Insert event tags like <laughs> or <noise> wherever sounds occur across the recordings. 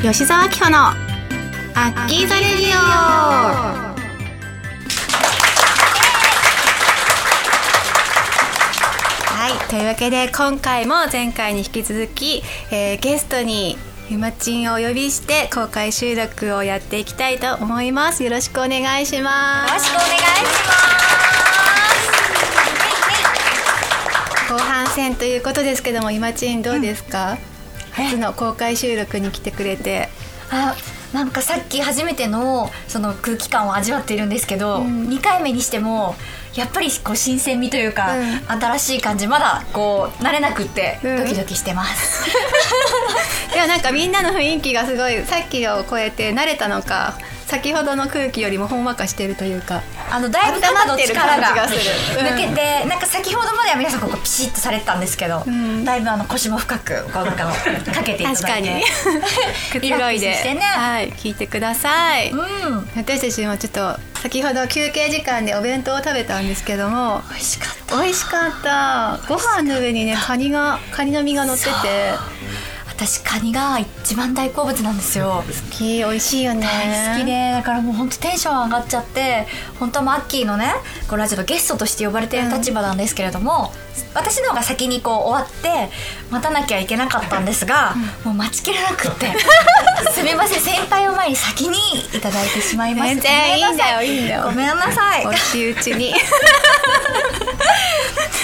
吉沢明穂のアッキーザレディオ。はいというわけで今回も前回に引き続き、えー、ゲストにゆまちんをお呼びして公開収録をやっていきたいと思います。よろしくお願いします。よろしくお願いします。後半戦ということですけどもゆまちんどうですか、うん初の公開収録に来てくれて。あなんかさっき初めてのその空気感を味わっているんですけど、うん、2回目にしてもやっぱりこう新鮮味というか、うん、新しい感じまだこう慣れなくってドキドキしてます、うん、いやなんかみんなの雰囲気がすごいさっきを超えて慣れたのか先ほどの空気よりもほんわかしてるというかあのだいぶ肩の力が抜けて、うん、なんか先ほどまでは皆さんここピシッとされてたんですけど、うん、だいぶあの腰も深くこうなんかかけていただいて。くつろいで、ね、はい聞いてください、うん、私たちもちょっと先ほど休憩時間でお弁当を食べたんですけども美味しかった。美味しかった。ご飯の上にねカニがカニの身が乗ってて私カニが一番大好物なんですよ。好き美味しいよね。大好きでだからもう本当テンション上がっちゃって本当はマッキーのねこうラジオのゲストとして呼ばれてる立場なんですけれども、うん、私の方が先にこう終わって待たなきゃいけなかったんですが、うん、もう待ちきれなくって <laughs> すみません先輩を前に先にいただいてしまいました全然いいんだよいいんだよ。ごめんなさい。おちうちに <laughs>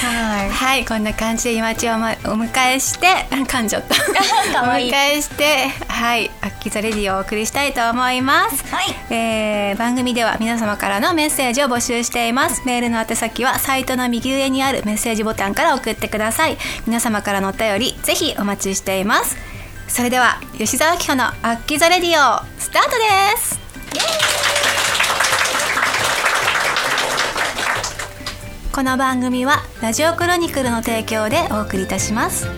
はい、はい、こんな感じで今ちを、ま、お迎えして <laughs> 噛んじゃった。<laughs> お迎えしてはいアッキーザレディをお送りしたいと思います、はい。えー、番組では皆様からのメッセージを募集しています。メールの宛先はサイトの右上にあるメッセージボタンから送ってください。皆様からのお便りぜひお待ちしています。それでは吉沢明穂のアッキーザレディオスタートですこの番組はラジオクロニクルの提供でお送りいたします。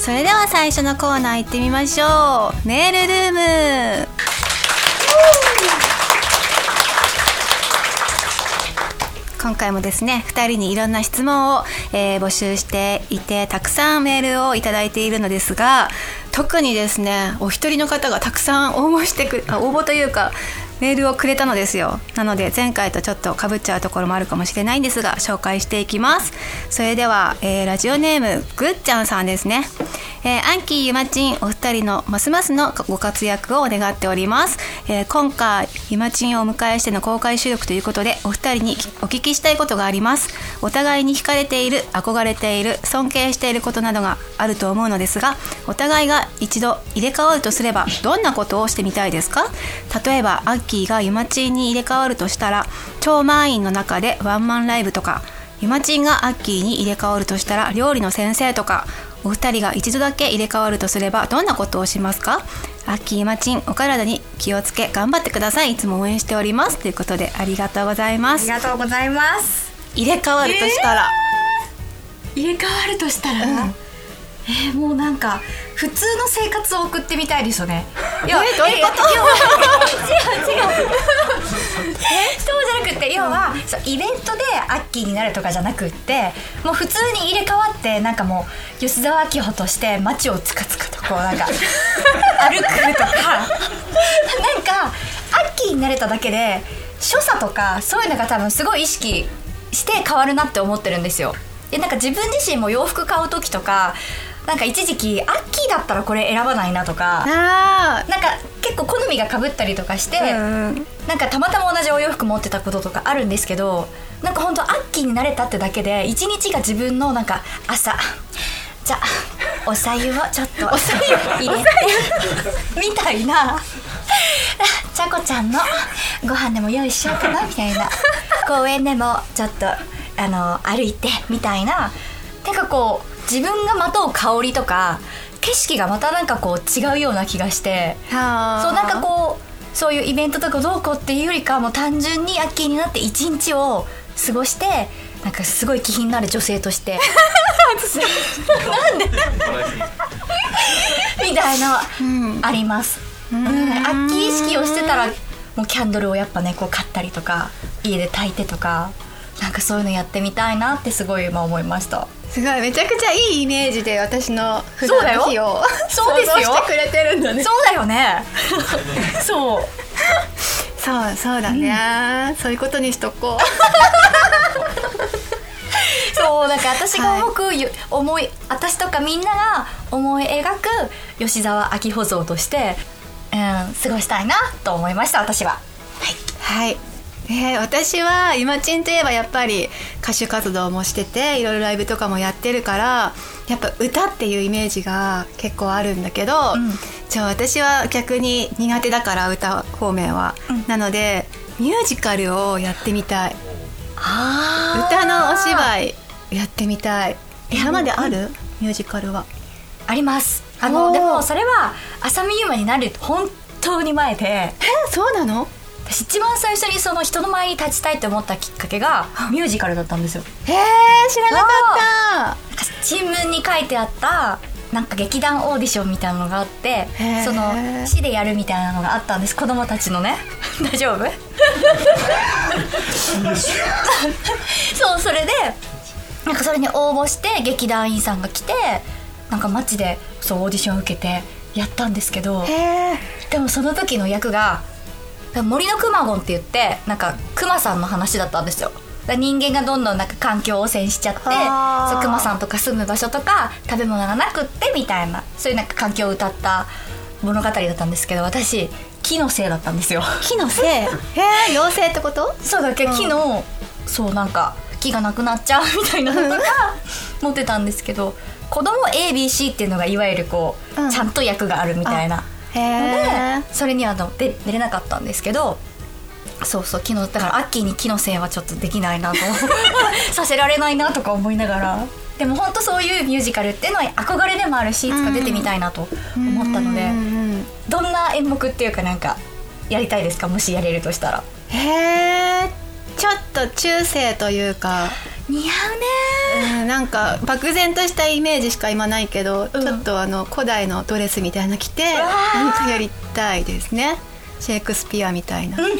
それでは最初のコーナー行ってみましょう。メールルーム。今回もですね2人にいろんな質問を、えー、募集していてたくさんメールを頂いているのですが特にですねお一人の方がたくさん応募してく応募というかメールをくれたのですよ。なので前回とちょっとかぶっちゃうところもあるかもしれないんですが紹介していきます。それでは、えー、ラジオネームぐっちゃんさんですね。えー、アンキーゆまちんお二人のますますのご活躍を願っております、えー、今回ゆまちんをお迎えしての公開収録ということでお二人にお聞きしたいことがあります。お互いに惹かれている憧れている尊敬していることなどがあると思うのですがお互いが一度入れ替わるとすればどんなことをしてみたいですか？例えばアッキーがゆまちんに入れ替わるとしたら超満員の中でワンマンライブとかゆまちんがアッキーに入れ替わるとしたら料理の先生とかお二人が一度だけ入れ替わるとすればどんなことをしますか？アッキーマチンお体に気をつけ頑張ってください。いつも応援しております。ということでありがとうございます。ありがとうございます。入れ替わるとしたら、えー、入れ替わるとしたら、うんえー、もうなんか普通の生活を送ってみたいですよね。いや、どういうこと？違う違う。そうじゃなくて要は、うん、そうイベントでアッキーになるとかじゃなくってもう普通に入れ替わってなんかもう吉沢明穂として街をつかつかとこうなんか <laughs> 歩くとかなんかアッキーになれただけで所作とかそういうのが多分すごい意識して変わるなって思ってるんですよ。でなんか自分自身も洋服買う時とかなんか一時期アッキーだったらこれ選ばないなとかなんか結構好みがかぶったりとかして、うん、なんかたまたま同じお洋服持ってたこととかあるんですけどなんか本当アッキーになれたってだけで一日が自分のなんか朝じゃあおさゆをちょっと入れてみたいな。ちゃこちゃんのご飯でも用意しようかなみたいな。<laughs> 公園でもちょっとあの歩いてみたいな。なんかこう自分がまとう香りとか景色がまたなんかこう違うような気がしてそうなんかこうそういうイベントとかどうこうっていうよりかもう単純にアッキーになって一日を過ごしてなんかすごい気品のある女性として。<laughs> なんで？みたいな、うん、あります、うん、アッキー意識をしてたらもうキャンドルをやっぱねこう買ったりとか家で炊いてとかなんかそういうのやってみたいなってすごい今思いましたすごいめちゃくちゃいいイメージで私の普段の日をそう <laughs> ですよ。してくれてるんだね。そうだよね。<laughs> そう。そうそうだね、そういうことにしとこ <laughs> そうなんか私が思く、ゆ思い私とかみんなが思い描く吉沢明穂像として、うん、過ごしたいなと思いました私は。うはいえー私は今ちんといえばやっぱり歌手活動もしてていろいろライブとかもやってるからやっぱ歌っていうイメージが結構あるんだけど、ん。じゃあ私は逆に苦手だから歌方面は、うん。なのでミュージカルをやってみたい。あ歌のお芝居やってみたい。今まである？ミュージカルは。あります。あのでもそれは浅見ゆまになる本当に前で。えそうなの？私一番最初にその人の前に立ちたいと思ったきっかけがミュージカルだったんですよ。えー、知らなかった。新聞に書いてあったなんか劇団オーディションみたいなのがあってその市でやるみたいなのがあったんです。子供たちのね。<laughs> 大丈夫？<laughs> そうそれでなんかそれに応募して劇団員さんが来てなんか街でそうオーディション受けてやったんですけどへえでもその時の役が森のくまモンって言ってなんかクマさんの話だったんですよ。人間がどんどんなんか環境汚染しちゃってはあそうクマさんとか住む場所とか食べ物がなくってみたいなそういうなんか環境を歌った物語だったんですけど私木のせいだったんですよ。木のせい？<laughs> へえ妖精ってこと？そうだけど木の、そうなんか木がなくなっちゃうみたいなのとか <laughs> 持ってたんですけど子供 ABC っていうのがいわゆるこう、うん。ちゃんと役があるみたいなへえでそれにはので出れなかったんですけどそうそう昨日だからアッキーに木のせいはちょっとできないなと <laughs> させられないなとか思いながら。でも本当そういうミュージカルっていうのは憧れでもあるしいつか出てみたいなと思ったのでどんな演目っていうかなんかやりたいですか？もしやれるとしたら。へえちょっと中世というか、似合うね。うん、なんか漠然としたイメージしか今ないけど、うん。ちょっとあの古代のドレスみたいなの着てわー。なんかやりたいですね。シェイクスピアみたいな。うんうんうん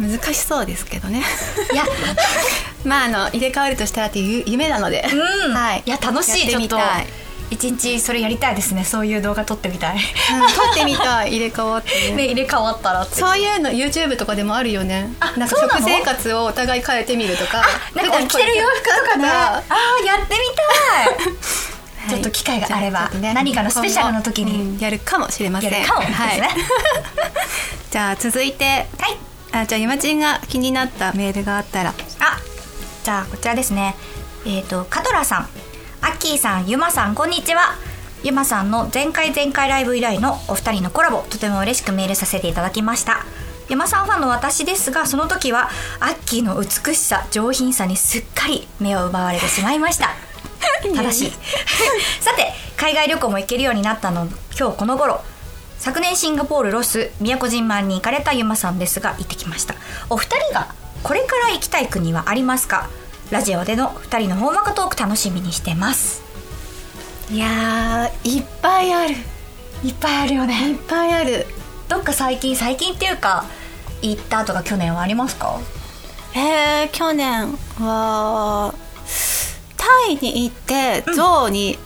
うん難しそうですけどね。いや。<laughs> まああの入れ替わるとしたらっていう夢なので、うん、はい。いや楽しいちょっと。てみたい一日それやりたいですね。そういう動画撮ってみたい。うん撮ってみたい。入れ替わってね。<laughs> ね入れ替わったらそういうの YouTube とかでもあるよね。あなんか食生活をお互い変えてみるとか。なんか着てる洋服とかね。ああやってみた <laughs> い。ちょっと機会があればじゃちょっと何かのスペシャルの時にうんやるかもしれません。やるかもですね。はい、<laughs> じゃあ続いて。はい。あじゃあゆまちんが気になったメールがあったら。あじゃあこちらですね。えっ、とカトラさんアッキーさんゆまさんこんにちは。ゆまさんの前回前回ライブ以来のお二人のコラボとても嬉しくメールさせていただきました。ゆまさんファンの私ですがその時はアッキーの美しさ上品さにすっかり目を奪われてしまいました。<laughs> 正しい。<laughs> さて海外旅行も行けるようになったの今日この頃。昨年シンガポールロス宮古島に行かれたゆまさんですが行ってきました。お二人がこれから行きたい国はありますか？ラジオでの二人のホーマカトーク楽しみにしてます。いやーいっぱいある。いっぱいあるよいねっぱいある。どっか最近最近っていうか行ったとか去年はありますか？えー、去年はタイに行ってゾウに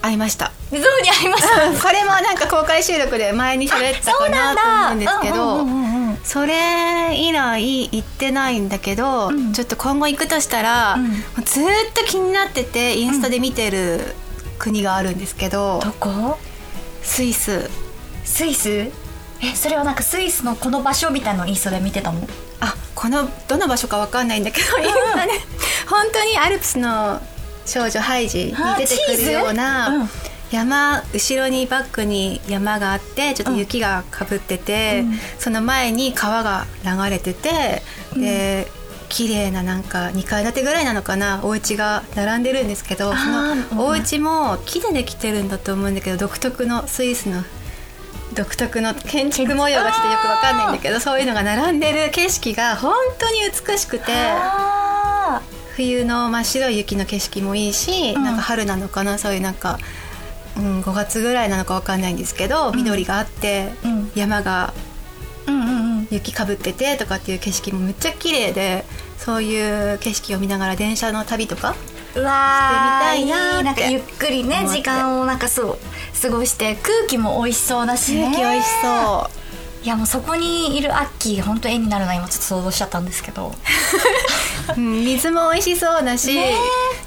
会いました、ゾウにありますこれもなんか公開収録で前に喋ったかなと思うんですけどうんうんうんうんそれ以来行ってないんだけど、うん。ちょっと今後行くとしたら、うん。もうずーっと気になっててインスタで見てる国があるんですけど、どこ？スイス。スイス？えそれはなんかスイスのこの場所みたいなのインスタで見てたの？あこのどの場所かわかんないんだけど今ね本当にアルプスの少女ハイジに出てくるような、山後ろにバックに山があってちょっと雪がかぶってて、うん。その前に川が流れててで、綺麗ななんか2階建てぐらいなのかなお家が並んでるんですけどそーのお家も木でできてるんだと思うんだけど独特のスイスの独特の建築模様がちょっとよくわかんないんだけどそういうのが並んでる景色が本当に美しくてあ冬の真っ白い雪の景色もいいし、うん。なんか春なのかなそういうなんか、うん、5月ぐらいなのかわかんないんですけど、緑があって、うん。山が雪かぶっててとかっていう景色もめっちゃ綺麗でそういう景色を見ながら電車の旅とかうわーしてみたいなってなんかゆっくりね時間をなんかそう過ごして空気も美味しそうだしね。空気美味しそういやもうそこにいるアッキー本当絵になるな今ちょっと想像しちゃったんですけど。<laughs> うん水も美味しそうだし、ね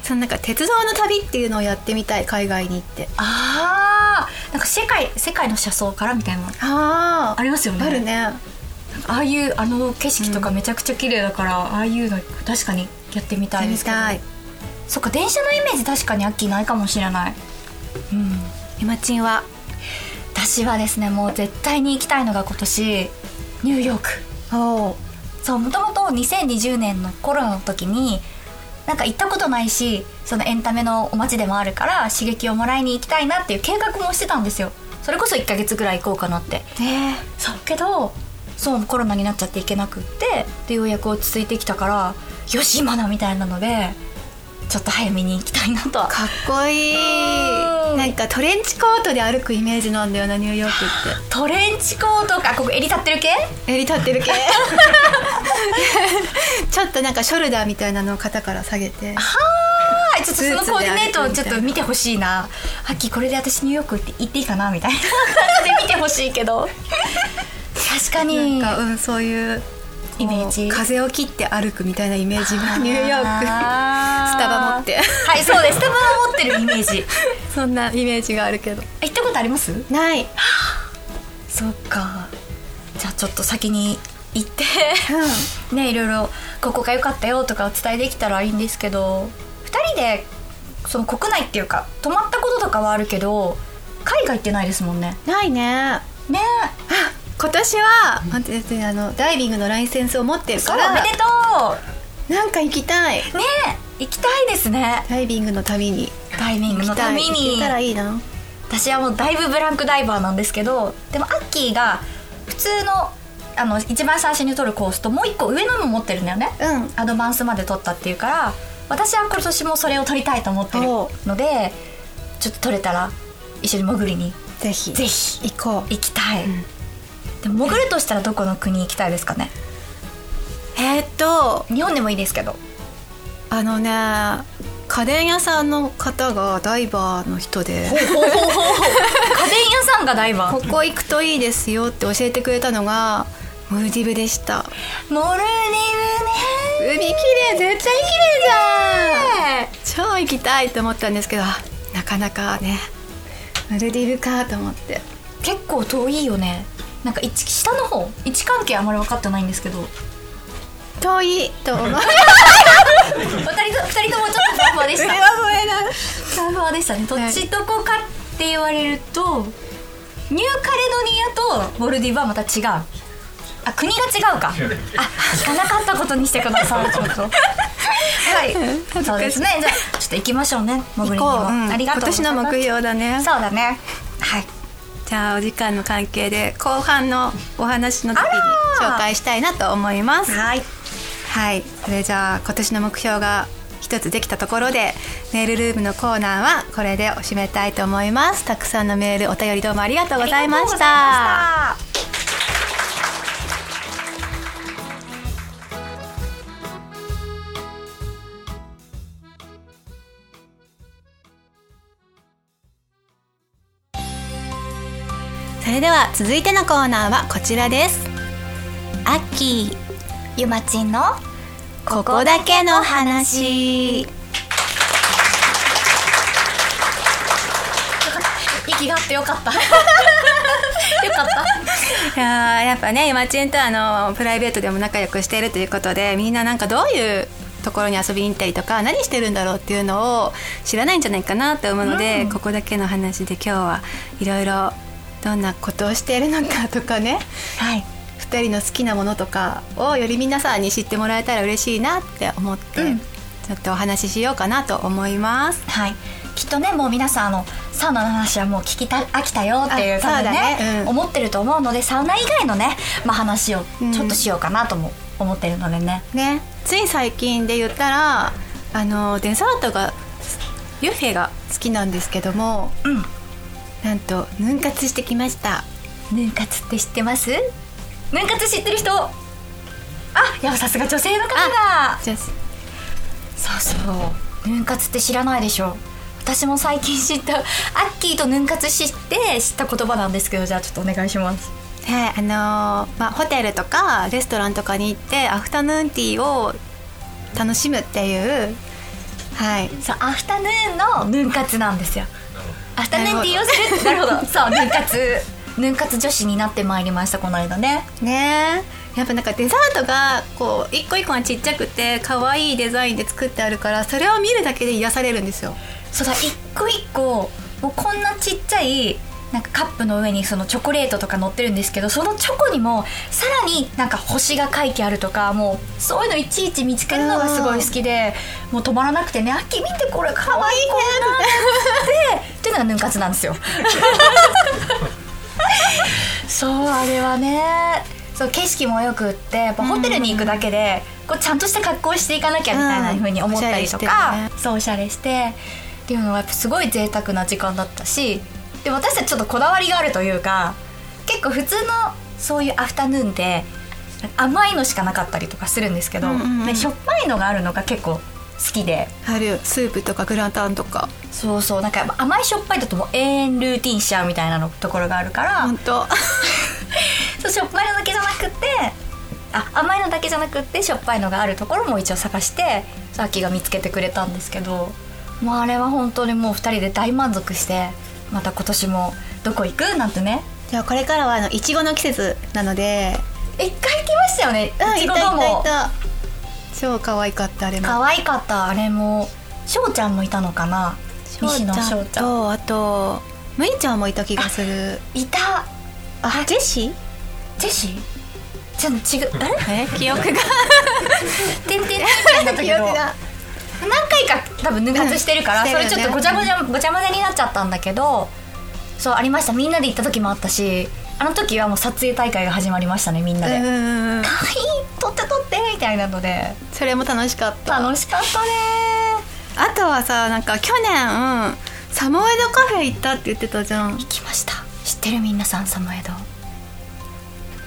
そのなんか鉄道の旅っていうのをやってみたい海外に行って。あーなんか世界世界の車窓からみたいな。あありますよね。あるね。ああいうあの景色とかめちゃくちゃ綺麗だから、ああいうの確かにやってみたい。ですけどそっか電車のイメージ確かにアッキーないかもしれない。うん。今ちんは私はですねもう絶対に行きたいのが今年ニューヨーク。そうもともと2020年のコロナの時になんか行ったことないしそのエンタメのお街でもあるから刺激をもらいに行きたいなっていう計画もしてたんですよ。それこそ1ヶ月ぐらい行こうかなって。ねそう。けどそうコロナになっちゃって行けなくってでようやく落ち着いてきたからよし今だみたいなのでちょっと早めに行きたいなとは。かっこいい。うん。なんかトレンチコートで歩くイメージなんだよなニューヨークって。<laughs> トレンチコートかここ襟立ってる系？襟立ってる系。<laughs> ちょっとなんかショルダーみたいなのを肩から下げて。はーいちょっとそのコーディネートをちょっと見てほしいな。はっきこれで私ニューヨークって行っていいかな？みたいな。感 <laughs> じで見てほしいけど。確かに。なんかうんそういうイメージ。風を切って歩くみたいなイメージがニューヨーク。<laughs> スタバ持って。はいそうです。スタバ持ってるイメージ。<laughs> そんなイメージがあるけど。行ったことあります？ない、<sighs> そっか。じゃあちょっと先に行って。う <laughs> ねいろいろここが良かったよとかお伝えできたらいいんですけど2人でその国内っていうか泊まったこととかはあるけど海外ってないですもんね。ん、ないね。ね今年はあのダイビングのライセンスを持ってるからおめでとなんか行きたい。うね行きたいですね。ダイビングの旅に。ダイビングのため行けにたらいいな。私はもうだいぶブランクダイバーなんですけどでもアッキーが普通のあの一番最初に取るコースともう一個上のも持ってるんだよね。うん。アドバンスまで取ったっていうから私は今年もそれを取りたいと思ってるおのでちょっと取れたら一緒に潜りに。ぜひ。ぜひ。行こう。行きたい、んでも潜るとしたらどこの国行きたいですかね？えーっと日本でもいいですけど。あのね家電屋さんの方がダイバーの人で。家電屋さんがダイバー。ここ行くといいですよって教えてくれたのがモルディブでした。モルディ海綺麗絶対綺麗じゃん。超行きたいと思ったんですけどあなかなかねモルディブかと思って。ブね結構遠いよねなんか位置下の方位置関係あまり分かってないんですけど。遠いと思う二人と二人ともちょっとふわふわでした。上は上だふわふわでしたね。どっちどこかって言われるとニューカレドニアとモルディブはまた違う。あ国が違うか。あ聞かなかったことにしてください。<laughs> ちょっと。は <laughs> い。そうですね。じゃあちょっと行きましょうね。潜りにも、ありがとう今年の目標だね。そうだね。はいじゃあお時間の関係で後半のお話の時に紹介したいなと思います。はい。はい。それじゃあ今年の目標が一つできたところでメールルームのコーナーはこれでお締めたいと思いますたくさんのメールお便りどうもありがとうございましたれでは続いてのコーナーはこちらです。アッキーゆまちんのここだけの話。<laughs> 息があってよかった。<laughs> よかった。いやーやっぱね今ちんとあのプライベートでも仲良くしているということでみんななんかどういうところに遊びに行ったりとか何してるんだろうっていうのを知らないんじゃないかなと思うので、うん。ここだけの話で今日はいろいろどんなことをしているのかとかね。はい。2人の好きなものとかをより皆さんに知ってもらえたら嬉しいなって思って、うん。ちょっとお話ししようかなと思います。はい。きっとねもう皆さんあのサウナの話はもう聞きた飽きたよっていうあ多分そうだね。ねうん。思ってると思うのでサウナ以外のね、まあ、話をうん。ちょっとしようかなとも思ってるのでね、ね、つい最近で言ったらあのデザートがビュッフェが好きなんですけどもうんなんとヌン活してきました。ヌン活って知ってます？ヌン活知ってる人？あやさすが女性の方だ。そうそう。ヌン活って知らないでしょ。私も最近知った。アッキーとヌン活知って知った言葉なんですけどじゃあちょっとお願いします。はいあのーまあ、ホテルとかレストランとかに行ってアフタヌーンティーを楽しむっていう。はい。そうアフタヌーンのヌン活なんですよアフタヌーンティーをするなるほどそうヌン活。ヌン活女子になってまいりましたこの間ね。ねえ。やっぱなんかデザートがこう一個一個がちっちゃくて可愛いデザインで作ってあるからそれを見るだけで癒されるんですよ。そうだ一個一個もうこんなちっちゃいなんかカップの上にそのチョコレートとか乗ってるんですけどそのチョコにもさらになんか星が書いてあるとかもうそういうのいちいち見つけるのがすごい好きでもう止まらなくてね「あっき見てこれかわいいね」ってっていうのがヌン活なんですよ。そうあれはねそう景色もよくってやっぱホテルに行くだけで、こうちゃんとした格好をしていかなきゃみたいな風に思ったりとか、うんそうおしゃれしてっていうのはやっぱすごい贅沢な時間だったしで私たちちょっとこだわりがあるというか結構普通のそういうアフタヌーンで甘いのしかなかったりとかするんですけど、うんうんしょっぱいのがあるのが結構好きで。あるスープとかグラタンとか。そうそう。なんか甘いしょっぱいだともう永遠ルーティンしちゃうみたいなのところがあるから、本当。<laughs> そうしょっぱいのだけじゃなくてあ甘いのだけじゃなくってしょっぱいのがあるところも一応探してさっきが見つけてくれたんですけどもうあれは本当にもう2人で大満足してまた今年もどこ行く？なんてね。じゃあこれからはあのいちごの季節なので。一回行きましたよね。うんいちごドいたいたいもた。超可愛かったあれも。可愛かったあれも。翔ちゃんもいたのかな？西野翔ちゃん。とあとむいちゃんもいた気がする。いた。あジェシー？ジェシー？じゃ違うあれ？え記憶が。<laughs> てんてんてんて <laughs> 記憶が何回か多分抜活してるから、うんそれちょっとごちゃごちゃごちゃ混ぜになっちゃったんだけどそうありました。みんなで行った時もあったしあの時はもう撮影大会が始まりましたねみんなで「うんうんうんかわいい撮って撮って」みたいなので。それも楽しかった。楽しかったね。あとはさなんか去年サモエドカフェ行ったって言ってたじゃん。行きました。知ってる？皆さんサムエド。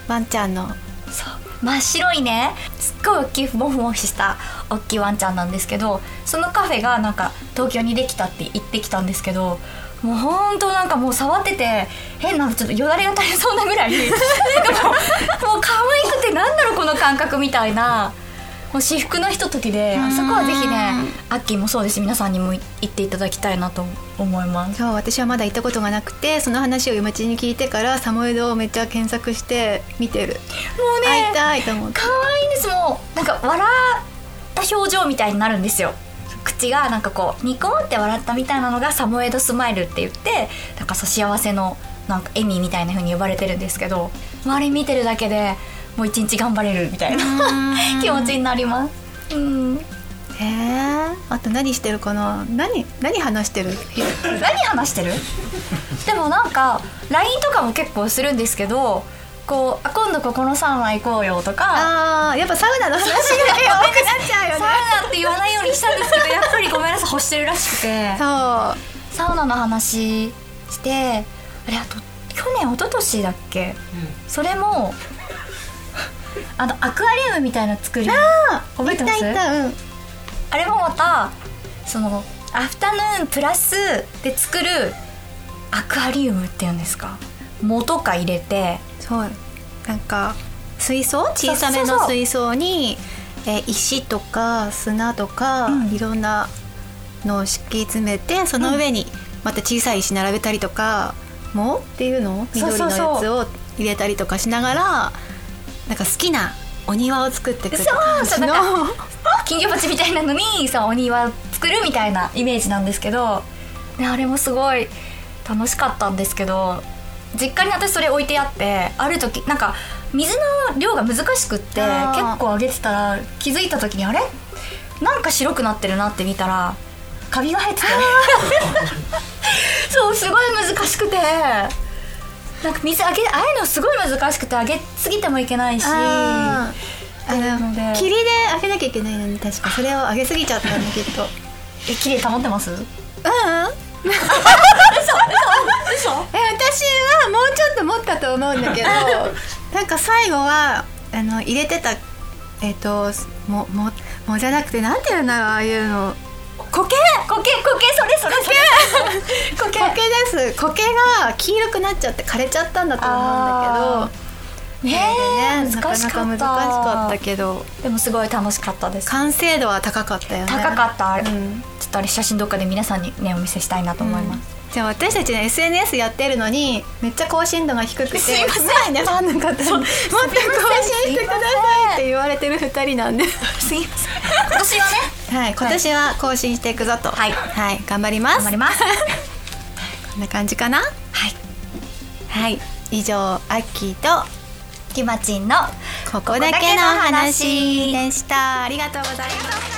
ワンちゃんの。そう真っ白いね。すっごい大きいふもふもした大きいワンちゃんなんですけどそのカフェがなんか東京にできたって言ってきたんですけどもうほんとなんかもう触ってて変なちょっとよだれが垂れそうなぐらい。<laughs> なんかもうもう可愛くてなんだろうこの感覚みたいな。もう至福のひとときであそこはぜひねアッキーもそうですし皆さんにも行っていただきたいなと思います。そう私はまだ行ったことがなくてその話を嫁ちに聞いてからサモエドをめっちゃ検索して見てる。もうね会いたいと思って。可愛いんです。もうなんか笑った表情みたいになるんですよ。口がなんかこうニコンって笑ったみたいなのがサモエドスマイルって言ってなんかそう幸せのなんか笑みみたいな風に呼ばれてるんですけど周り見てるだけでもう一日頑張れるみたいなうん。気持ちになります。うん。へえあと何してるかな？何何話してる？何話してる？でもなんか LINE とかも結構するんですけどこうあ今度ここのサウナ行こうよとかあーやっぱサウナの話が多くなっちゃうよサウねナって言わないようにしたんですけどやっぱりごめんなさい欲してるらしくて。そう。サウナの話してあれあと去年一昨年だっけ、それもあのアクアリウムみたいなの作るあ覚えてます？うん。あれもまたそのアフタヌーンプラスで作るアクアリウムっていうんですか？藻とか入れてそう。なんか水槽？小さめの水槽にえー石とか砂とか、うん。いろんなのを敷き詰めてその上にまた小さい石並べたりとか「藻っていうの？緑のそうそう。やつを入れたりとかしながらなんか好きなお庭を作っていく金魚鉢みたいなのにそうお庭作るみたいなイメージなんですけど、ね、あれもすごい楽しかったんですけど実家に私それ置いてあってある時なんか水の量が難しくって結構あげてたら気づいた時にあれ？なんか白くなってるなって見たらカビが生えてて <laughs> そうすごい難しくてなんか水あげああいうのすごい難しくてあげすぎてもいけないし霧で。あげなきゃいけないのに確かそれをあげすぎちゃったんだきっと。え綺麗保ってます？うんえ私はもうちょっと持ったと思うんだけど <laughs> なんか最後はあの入れてたえっ、ともももじゃなくてなんていうんだろうああいうの苔？苔苔それそれそれ。苔？苔。です。苔が黄色くなっちゃって枯れちゃったんだと思うんだけど。ねえねなか難しかった。なか難しかったけど。でもすごい楽しかったです。完成度は高かったよね。高かった、うん。ちょっとあれ写真どっかで皆さんにねお見せしたいなと思います、じゃあ私たちね SNS やってるのにめっちゃ更新度が低くて。すいません。ねファンの方にもっと更新してくださいって言われてる二人なんで。すいません今年はね。はい今年は更新していくぞと。はい。はい、頑張ります。頑張ります。こんな感じかな？はい。はい。以上アッキーときまちんのここだけの話でした。ありがとうございます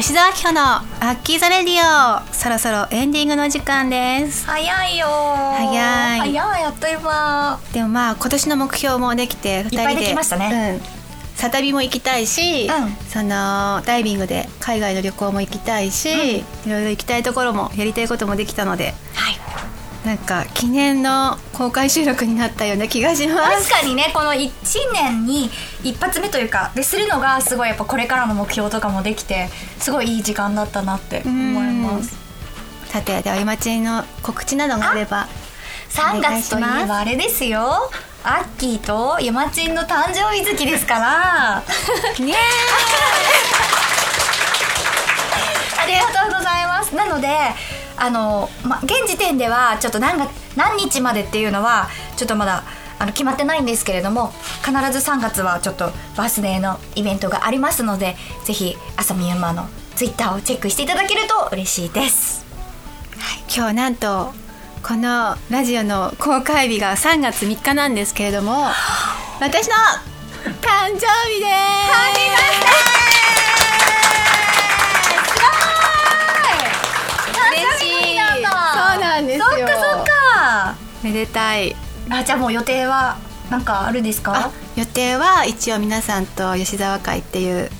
吉澤明穂のアッキーザレディオ。そろそろエンディングの時間です。早いよ。早い。早いやっと今でもまあ今年の目標もできて2人で。いっぱいできましたね。うん。サ旅も行きたいし、うん。そのダイビングで海外の旅行も行きたいし、いろいろ行きたいところもやりたいこともできたので。はいなんか記念の公開収録になったような気がします。確かにねこの1年に一発目というかでするのがすごいやっぱこれからの目標とかもできてすごいいい時間だったなって思います。さてでは今ちの告知などがあれば3お願い月といえばあれですよ。アッキーとゆまちんの誕生日月ですから。<laughs> ね <laughs> ありがとうございます。なのであの、ま、現時点ではちょっと何が何日までっていうのはちょっとまだあの決まってないんですけれども必ず3月はちょっとバースデーのイベントがありますのでぜひ朝見ゆまのツイッターをチェックしていただけると嬉しいです。今日なんとこのラジオの公開日が3月3日なんですけれども私の誕生日ですめでたい。あじゃあもう予定はなんかあるんですか？あ予定は一応皆さんと吉沢会っていうい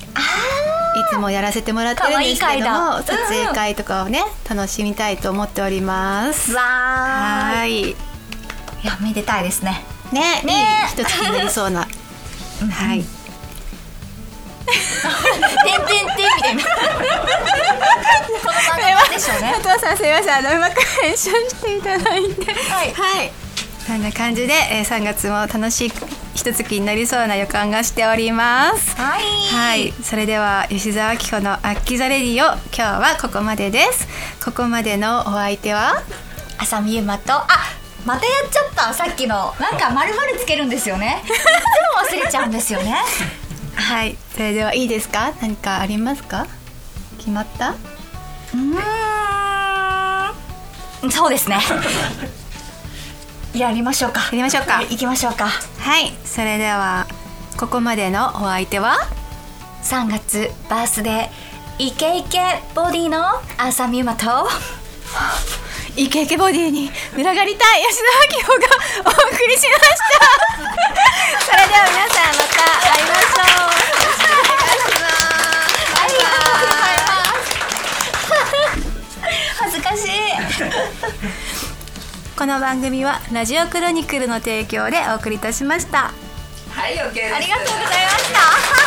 つもやらせてもらってるんですけども撮影会とかをね楽しみたいと思っております。わー。いはい。いやめでたいですね。ねね。いい一つになりそうな。<laughs> はい <laughs> いなこの感じでしょうね。佐藤さんすみません。あのうまく編集していただいて。はい。はい。そんな感じで、えー、3月も楽しい一月になりそうな予感がしております。はい。はい、それでは吉澤明子の「アッキザレディオ」今日はここまでです。ここまでのお相手は？浅見ゆまと。あまたやっちゃった。さっきの。なんか丸々つけるんですよね。<laughs> いつも忘れちゃうんですよねはいそれではいいですか？何かありますか？決まった？うーん。そうですね。<laughs> やりましょうか。やりましょうか。行きましょうか。はい。それではここまでのお相手は？3月バースデーイケイケボディの浅見ゆまと。<laughs> イケイケボディに群がりたい吉田明子がお送りしました。<laughs> それでは皆さんまた会いましょう。ありがとうございます。恥ずかしいこの番組はラジオクロニクルの提供でお送りいたしました。はい、OK です。ありがとうございます